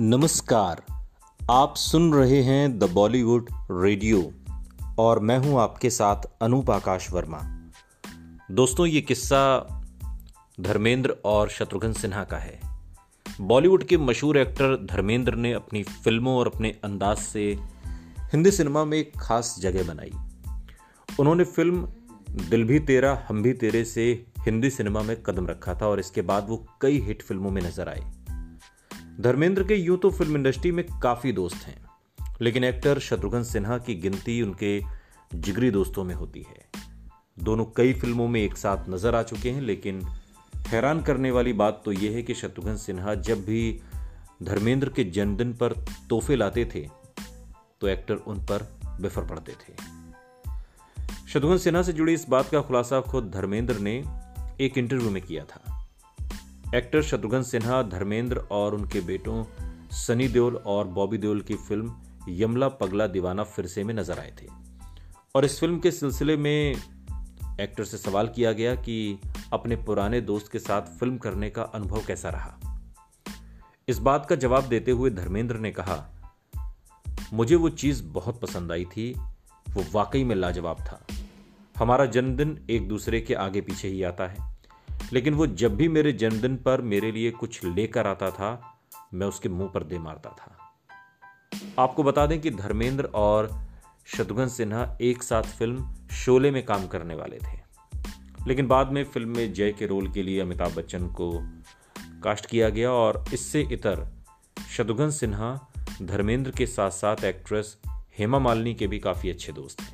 नमस्कार, आप सुन रहे हैं द बॉलीवुड रेडियो और मैं हूँ आपके साथ अनूप आकाश वर्मा। दोस्तों, ये किस्सा धर्मेंद्र और शत्रुघ्न सिन्हा का है। बॉलीवुड के मशहूर एक्टर धर्मेंद्र ने अपनी फ़िल्मों और अपने अंदाज से हिंदी सिनेमा में एक खास जगह बनाई। उन्होंने फ़िल्म दिल भी तेरा, हम भी तेरे से हिंदी सिनेमा में कदम रखा था और इसके बाद वो कई हिट फ़िल्मों में नज़र आए। धर्मेंद्र के यूँ तो फ़िल्म इंडस्ट्री में काफ़ी दोस्त हैं, लेकिन एक्टर शत्रुघ्न सिन्हा की गिनती उनके जिगरी दोस्तों में होती है। दोनों कई फ़िल्मों में एक साथ नज़र आ चुके हैं, लेकिन हैरान करने वाली बात तो यह है कि शत्रुघ्न सिन्हा जब भी धर्मेंद्र के जन्मदिन पर तोहफे लाते थे तो एक्टर उन पर बिफर पड़ते थे। शत्रुघ्न सिन्हा से जुड़ी इस बात का खुलासा खुद धर्मेंद्र ने एक इंटरव्यू में किया था। एक्टर शत्रुघ्न सिन्हा, धर्मेंद्र और उनके बेटों सनी देओल और बॉबी देओल की फ़िल्म यमला पगला दीवाना फिर से में नज़र आए थे। और इस फ़िल्म के सिलसिले में एक्टर से सवाल किया गया कि अपने पुराने दोस्त के साथ फ़िल्म करने का अनुभव कैसा रहा। इस बात का जवाब देते हुए धर्मेंद्र ने कहा, मुझे वो चीज़ बहुत पसंद आई थी, वो वाकई में लाजवाब था। हमारा जन्मदिन एक दूसरे के आगे पीछे ही आता है। लेकिन वो जब भी मेरे जन्मदिन पर मेरे लिए कुछ लेकर आता था, मैं उसके मुँह पर दे मारता था। आपको बता दें कि धर्मेंद्र और शत्रुघ्न सिन्हा एक साथ फ़िल्म शोले में काम करने वाले थे। लेकिन बाद में फ़िल्म में जय के रोल के लिए अमिताभ बच्चन को कास्ट किया गया और इससे इतर शत्रुघ्न सिन्हा, धर्मेंद्र के साथ साथ एक्ट्रेस हेमा मालिनी के भी काफ़ी अच्छे दोस्त हैं।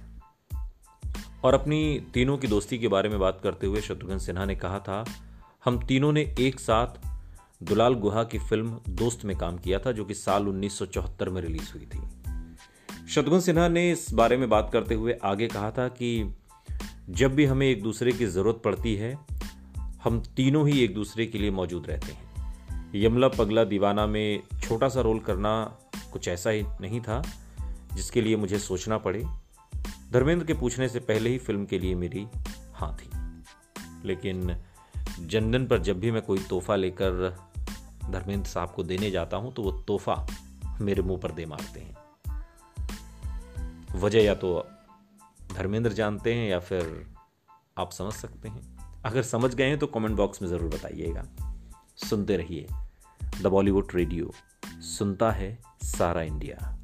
और अपनी तीनों की दोस्ती के बारे में बात करते हुए शत्रुघ्न सिन्हा ने कहा था, हम तीनों ने एक साथ दुलाल गुहा की फ़िल्म दोस्त में काम किया था, जो कि साल 1974 में रिलीज़ हुई थी। शत्रुघ्न सिन्हा ने इस बारे में बात करते हुए आगे कहा था कि, जब भी हमें एक दूसरे की ज़रूरत पड़ती है, हम तीनों ही एक दूसरे के लिए मौजूद रहते हैं। यमला पगला दीवाना में छोटा सा रोल करना कुछ ऐसा ही नहीं था, जिसके लिए मुझे सोचना पड़े। धर्मेंद्र के पूछने से पहले ही फ़िल्म के लिए मेरी हाँ थी लेकिन जन्मदिन पर जब भी मैं कोई तोहफा लेकर धर्मेंद्र साहब को देने जाता हूँ तो वो तोहफा मेरे मुँह पर दे मारते हैं। वजह या तो धर्मेंद्र जानते हैं या फिर आप समझ सकते हैं। अगर समझ गए हैं तो कमेंट बॉक्स में ज़रूर बताइएगा। सुनते रहिए द बॉलीवुड रेडियो। सुनता है सारा इंडिया।